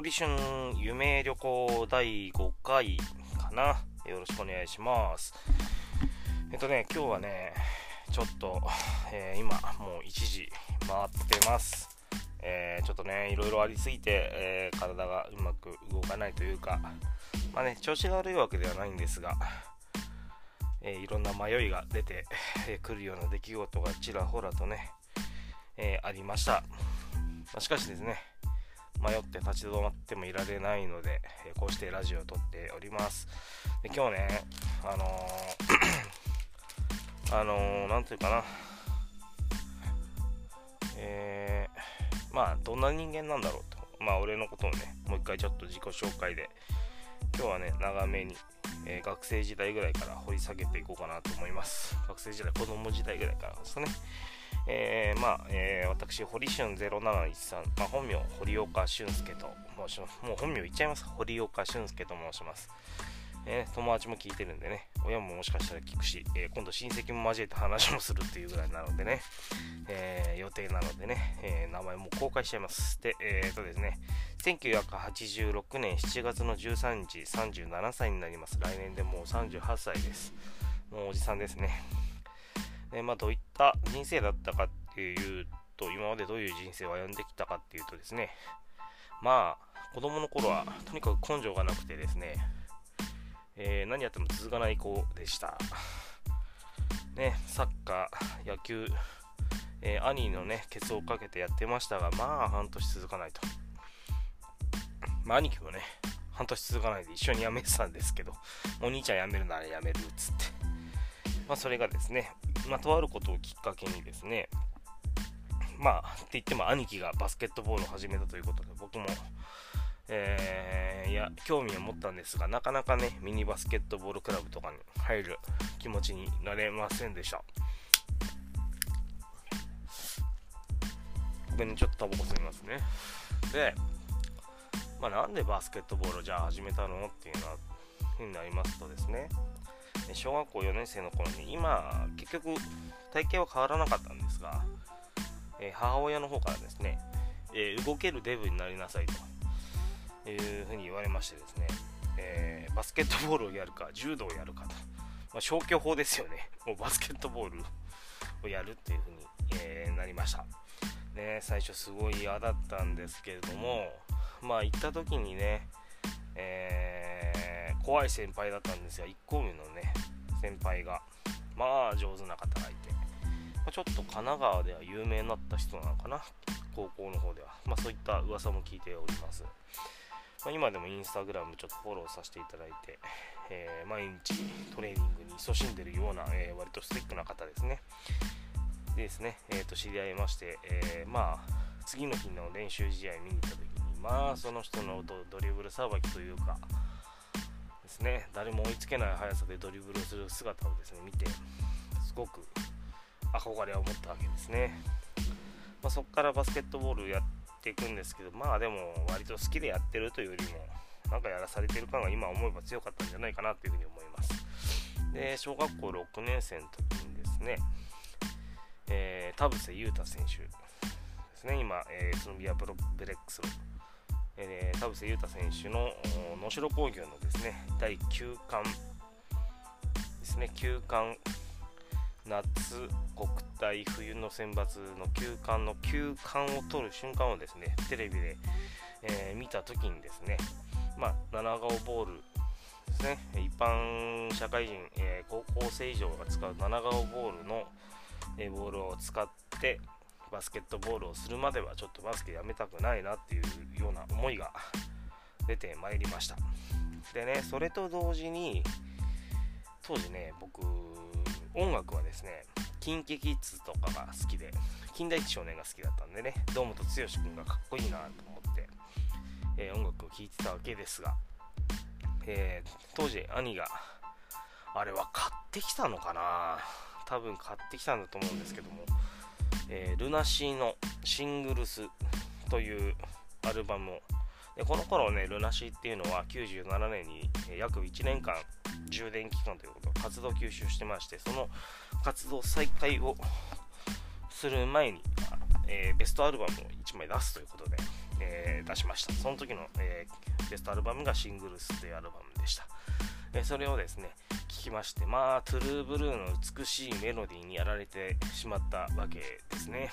堀春夢旅行第5回かな。よろしくお願いします。えっとね、今日はね、ちょっと、えー、今、もう1時回ってます。えー、ちょっとね、いろいろありすぎて、えー、体がうまく動かないというか、まあね、調子が悪いわけではないんですが、えいろんな迷いが出てくるような出来事がちらほらとね、えありました。ま、しかしですね、迷って立ち止まってもいられないので、えこうしてラジオを撮っております。で今日ね、あのー、あのー、なんていうかな、えー、まあ、どんな人間なんだろうと。まあ、俺のことをね、もう一回ちょっと自己紹介で、今日はね、長めに、えー、学生時代ぐらいから掘り下げていこうかなと思います。学生時代、子供時代ぐらいからですね。えー、まあ、えー、私、堀俊0713、まあ、本名、堀岡俊介と申します。もう本名言っちゃいます。堀岡俊介と申します。えー、友達も聞いてるんでね、親ももしかしたら聞くし、えー、今度親戚も交えて話もするっていうぐらいなのでね、えー、予定なのでね、え名前も公開しちゃいます。で、えっとですね、1986年7月の13日、37歳になります。来年でもう38歳です。もうおじさんですね。で、まあ、どういった人生だったかっていうと、今までどういう人生を歩んできたかっていうとですね、まあ、子供の頃はとにかく根性がなくてですね、えー、何やっても続かない子でした。ね、サッカー、野球、えー、兄のね、ケツをかけてやってましたが、まあ、半年続かないと。まあ、兄貴もね、半年続かないで一緒に辞めてたんですけど、お兄ちゃん辞めるなら辞めるっつって。まあ、それがですね、まあ、とあることをきっかけにですね、まあ、って言っても兄貴がバスケットボールを始めたということで、僕も、えー、いや、興味を持ったんですが、なかなかね、ミニバスケットボールクラブとかに入る気持ちになれませんでした。ごめん、ちょっとタバコ吸いますね。で、まあ、なんでバスケットボールをじゃあ始めたのっていうのは、ふうになりますとですね、小学校4年生の頃に今結局体型は変わらなかったんですが、えー、母親の方からですね、えー、動けるデブになりなさいというふうに言われましてですね、えー、バスケットボールをやるか柔道をやるかと、まあ、消去法ですよね。もうバスケットボールをやるっていうふうに、えなりました。ね最初すごい嫌だったんですけれどもまあ行った時にね、え怖い先輩だったんですよ。1個目のね先輩が。まあ上手な方がいて、まあ、ちょっと神奈川では有名になった人なのかな。高校の方では、まあ、そういった噂も聞いております、まあ、今でもインスタグラムちょっとフォローさせていただいて、えー、毎日トレーニングに勤しんでるような、えー、割とスティックな方ですね。でですね、えー、と知り合いまして、えー、まあ次の日の練習試合見に行った時にまあその人のドリブルさばきというかですね。誰も追いつけない速さでドリブルをする姿をですね見てすごく憧れを持ったわけですね、まあ、そこからバスケットボールやってていくんですけどまあでも割と好きでやってるというよりもなんかやらされてる感が今思えば強かったんじゃないかなというふうに思います。で小学校6年生の時にですね、えー、田臥勇太選手ですね。今、えー、スノビアブレックスのえー、田臥勇太選手の能代工業のですね第9巻ですね。9巻夏国体冬の選抜の9冠の9冠を取る瞬間をですねテレビで、えー、見た時にですねまあ七顔ボールですね。一般社会人、えー、高校生以上が使う七顔ボールの、えー、ボールを使ってバスケットボールをするまではちょっとバスケやめたくないなっていうような思いが出てまいりました。でねそれと同時に当時ね僕音楽はですね KinKiKids とかが好きで近代一少年が好きだったんでね堂本剛君がかっこいいなと思って、えー、音楽を聴いてたわけですが、えー、当時兄があれは買ってきたのかな？多分買ってきたんだと思うんですけどもえー、ルナシーのシングルスというアルバムをでこの頃ね、ルナシーっていうのは97年に約1年間充電期間ということで活動休止してまして、その活動再開をする前に、えー、ベストアルバムを1枚出すということでえー、出しました。その時の、えー、ベストアルバムがシングルスというアルバムでした。えそれをですね、聞きまして、まあ、トゥルーブルーの美しいメロディーにやられてしまったわけですね。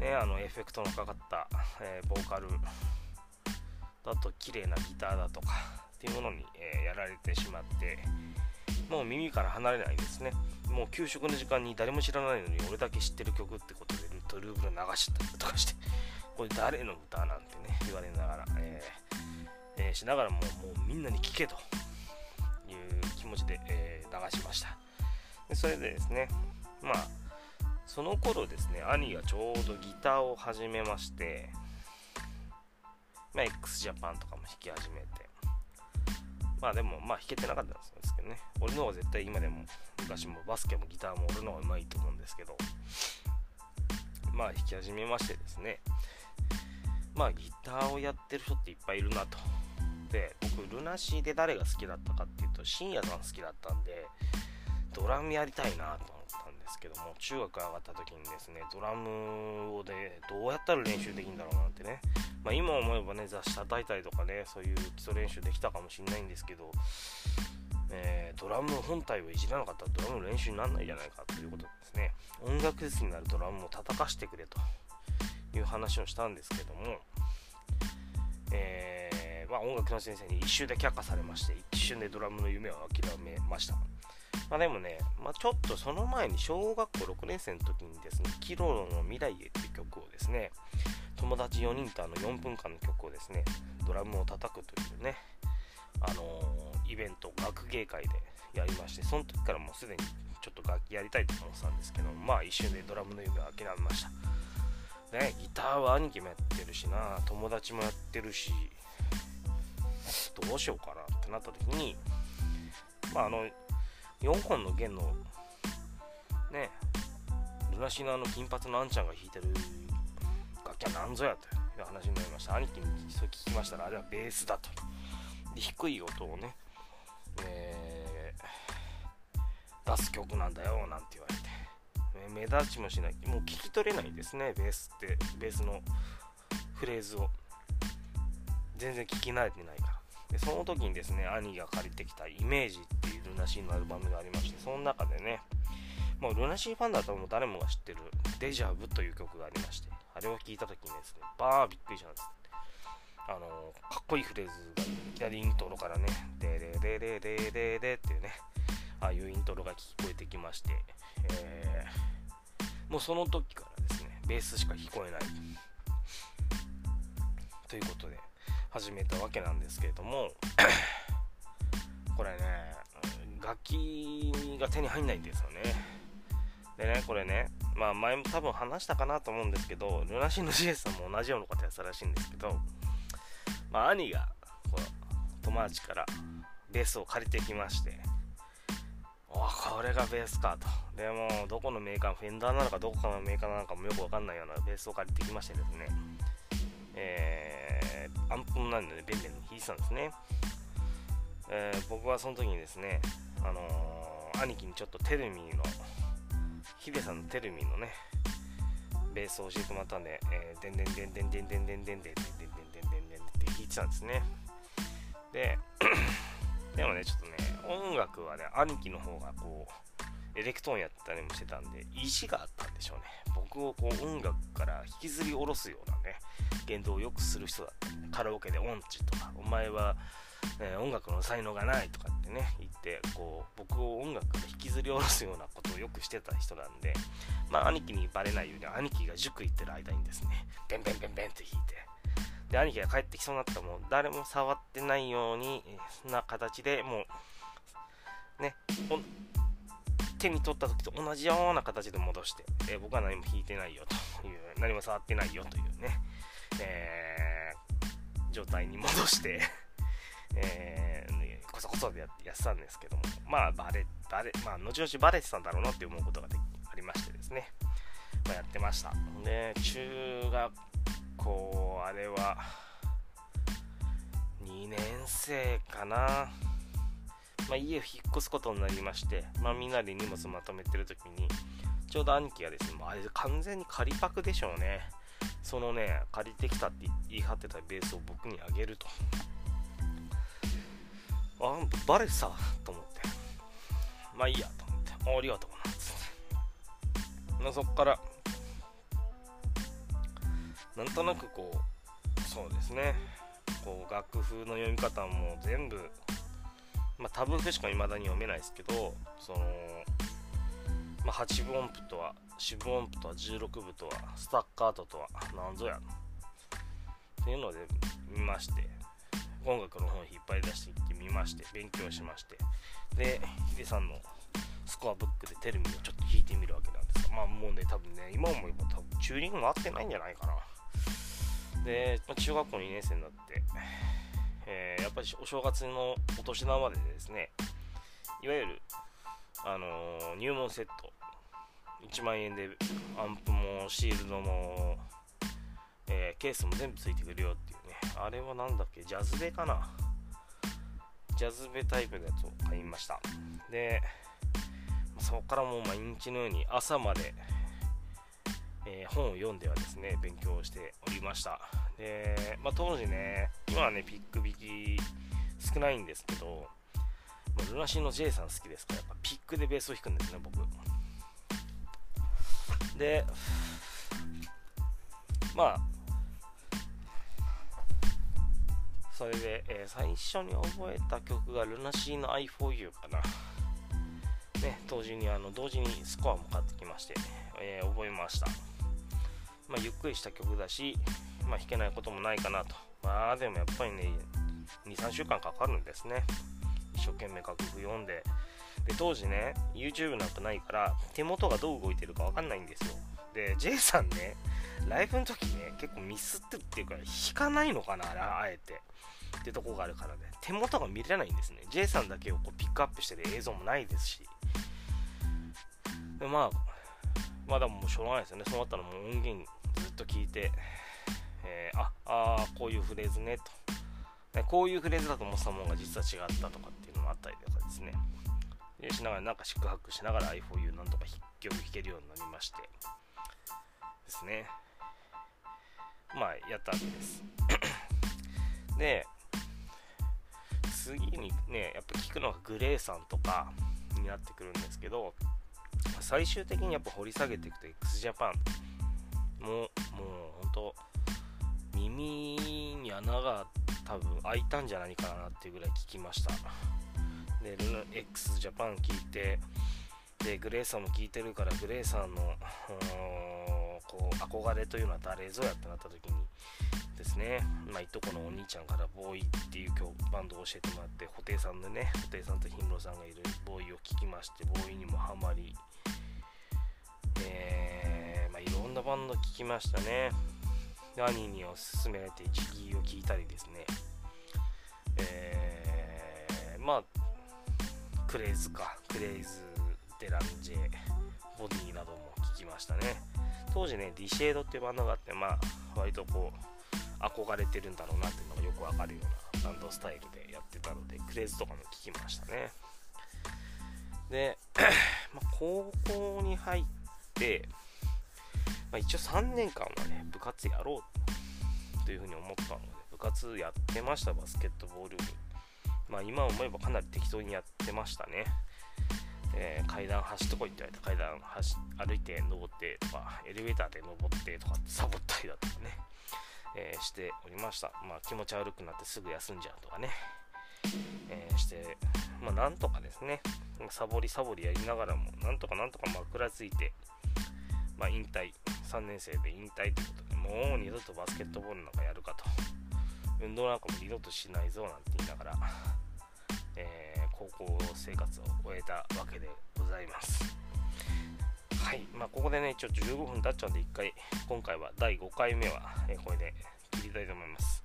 ね、あのエフェクトのかかった、え、ボーカルだと綺麗なギターだとかっていうものに、え、やられてしまってもう耳から離れないですね。もう給食の時間に誰も知らないのに俺だけ知ってる曲ってことでルートルーブル流しちゃったりとかしてこれ誰の歌なんてね言われながら、えーえー、しながらももうみんなに聞けという気持ちで、え流しました。でそれでですねまあその頃ですね兄がちょうどギターを始めましてまあ、x ジャパンとかも弾き始めて、まあでも、まあ弾けてなかったんですけどね。俺の方が絶対今でも、昔もバスケもギターも俺の方が上手いと思うんですけど、まあ弾き始めましてですね、まあギターをやってる人っていっぱいいるなと。で、僕、ルナシーで誰が好きだったかっていうと、深夜さん好きだったんで、ドラムやりたいなと思ったんですけども、中学上がった時にですね、ドラムをでどうやったら練習できるんだろうなんてね、まあ、今思えばね、雑誌叩いたりとかね、そういう基礎練習できたかもしれないんですけど、えー、ドラム本体をいじらなかったらドラムの練習にならないじゃないかということですね、音楽フェスになるドラムを叩かしてくれという話をしたんですけども、えー、まあ、音楽の先生に一瞬で却下されまして、一瞬でドラムの夢を諦めました。まあでもね、まあ、ちょっとその前に小学校6年生の時にですね、キロロの未来へっていう曲をですね、友達4人とあの4分間の曲をですね、ドラムを叩くというね、あのー、イベント、学芸会でやりまして、その時からもうすでにちょっと楽器やりたいと思ってたんですけど、まあ一瞬でドラムの夢を諦めました。ね、ギターは兄貴もやってるしな、友達もやってるし、どうしようかなってなった時に、まああの、4本の弦のねルナシナの金髪のあんちゃんが弾いてる楽器は何ぞやという話になりました。兄貴にそれ聞きましたらあれはベースだと。で低い音をね、えー、出す曲なんだよなんて言われて、目立ちもしない。もう聞き取れないですねベースって。ベースのフレーズを。全然聞き慣れてないから。でその時にですね兄が借りてきた「イメージ」っていうルナシーのアルバムがありましてその中でねもうルナシーファンだともう誰もが知ってる「デジャブ」という曲がありまして。れを聴いた時にですねバーびっくりしたんです。あのかっこいいフレーズがいきなりイントロからね「デレレレレレレ」っていうねああいうイントロが聞こえてきまして、えー、もうその時からですねベースしか聞こえない。ということで始めたわけなんですけれどもこれね楽器が手に入んないんですよね。でねこれね。まあ前も多分話したかなと思うんですけどルナシーの GS さんも同じようなことやったらしいんですけどまあ兄がこう友達からベースを借りてきましておこれがベースかと。でもどこのメーカーフェンダーなのかどこかのメーカーなのかもよくわかんないようなベースを借りてきましてですね。えー、アンプもなんでベンベン弾いてたんですね、えー、僕はその時にですね、あのー、兄貴にちょっとテルミのヒデさんのテルミのねベースを教えてもらったんで、えー、でんでんでんでんでんでんでんでんでんでんでんでんでんでんでんって弾いてたんですねででもねちょっとね音楽はね兄貴の方がこうエレクトーンやったりもしてたんで意地があったんでしょうね僕をこう音楽から引きずり下ろすようなね言動をよくする人だったんでカラオケで音痴とかお前は、えー、音楽の才能がないとかってね言ってこう僕を音楽から引きずり下ろすようなことをよくしてた人なんでまあ兄貴にバレないように兄貴が塾行ってる間にですねベンベンベンベンって弾いてで兄貴が帰ってきそうになったらもう誰も触ってないようにな形でもうね手に取った時と同じような形で戻して、えー、僕は何も弾いてないよという何も触ってないよというね、えー、状態に戻してえ、こそこそでやってたんですけども。まあバレバレまあ後々バレてたんだろうなって思うことがありましてですね、まあ、やってました。で中学校あれは2年生かな。まあ、家を引っ越すことになりまして、まあ、みんなで荷物まとめてる時にちょうど兄貴がですねもうあれ完全に仮パクでしょうね。そのね借りてきたって言い張ってたベースを僕にあげると。あバレさと思って。まあいいやと思って。ありがとうなっつってそっから。なんとなくこうそうですね。こう楽譜の読み方も全部まあ多分譜しか未だに読めないですけどそのまあ、8分音符とは四分音符とは16分とはスタッカートとは何ぞや。っていうので見まして音楽の本引っ張り出していってみまして勉強しまして。でヒデさんのスコアブックでテレビをちょっと弾いてみるわけなんですがまあもうね多分ね今思えば多分チューニングも合ってないんじゃないかな。で、まあ、中学校2年生になって、えー、やっぱりお正月のお年玉でですねいわゆるあのー、入門セット。1万円でアンプもシールドも、えー、ケースも全部ついてくるよっていうね。あれは何だっけジャズベかな。ジャズベタイプのやつを買いましたでそこからもう毎日のように朝まで、えー、本を読んではですね勉強しておりましたで、まあ、当時ね今はねピック引き少ないんですけどまあルナシーの J さん好きですから、やっぱピックでベースを弾くんですね、僕。で、まあ、それで、えー、最初に覚えた曲がルナシーの i4u かな。ね、同時にあの同時にスコアも買ってきまして、えー、覚えました。まあ、ゆっくりした曲だし、まあ、弾けないこともないかなと。まあ、でもやっぱりね、2、3週間かかるんですね。一生懸命楽譜読んでで当時ね YouTube なんかないから手元がどう動いてるか分かんないんですよで J さんねライブの時ね結構ミスってるっていうか弾かないのかなあえて。ってとこがあるからね。手元が見れないんですね。J さんだけをこうピックアップしてる映像もないですし。でまあまだもうしょうがないですよね。その後のもう音源ずっと聞いて、えー、ああこういうフレーズねと。こういうフレーズだと思ったものが実は違ったとかっていうのもあったりとかですね。でしながらなんか宿泊しながら i4u なんとか曲弾けるようになりまして。ですね。まあやったわけです。で、次にね、やっぱ聞くのがグレーさんとかになってくるんですけど、最終的にやっぱ掘り下げていくと XJAPAN ももう本当耳に穴が多分開いたんじゃないかなっていうぐらい聞きましたでルナ x ジャパン聞いてでグレーさんも聞いてるからグレーさんのこう憧れというのは誰ぞやってなった時にですね、まあ、いとこのお兄ちゃんからボーイっていう曲バンドを教えてもらって布袋さんのね布袋さんと氷室さんがいるボーイを聴きましてボーイにもハマりえー、まあ、いろんなバンド聴きましたね。兄におすすめられて一義を聞いたりですね、えー、まあクレイズか。クレイズデランジェボディなども聞きましたね。当時ねディシェードっていうバンドがあってまあ割とこう憧れてるんだろうなっていうのがよくわかるようなバンドスタイルでやってたのでクレイズとかも聞きましたねで、まあ、高校に入ってまあ、一応3年間はね、部活やろうというふうに思ったので、部活やってました、バスケットボール部。まあ、今思えばかなり適当にやってましたね。えー、階段走ってこいって言われて階段走歩いて登ってとかエレベーターで登ってとかサボったりだとかね、えー、しておりました、まあ、気持ち悪くなってすぐ休んじゃうとかね、えー、してまあなんとかですねサボりサボりやりながらもなんとかなんとか枕ついてまあ、引退、3年生で引退ということで、もう二度とバスケットボールなんかやるかと、運動なんかも二度としないぞなんて言いながら、えー、高校生活を終えたわけでございます。はい、まあ、ここでね、ちょっと15分経っちゃうんで、1回、今回は第5回目は、え、これで切りたいと思います。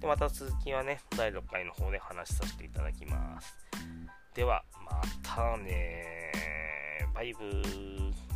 で、また続きはね、第6回の方で話しさせていただきます。では、またねバイブー。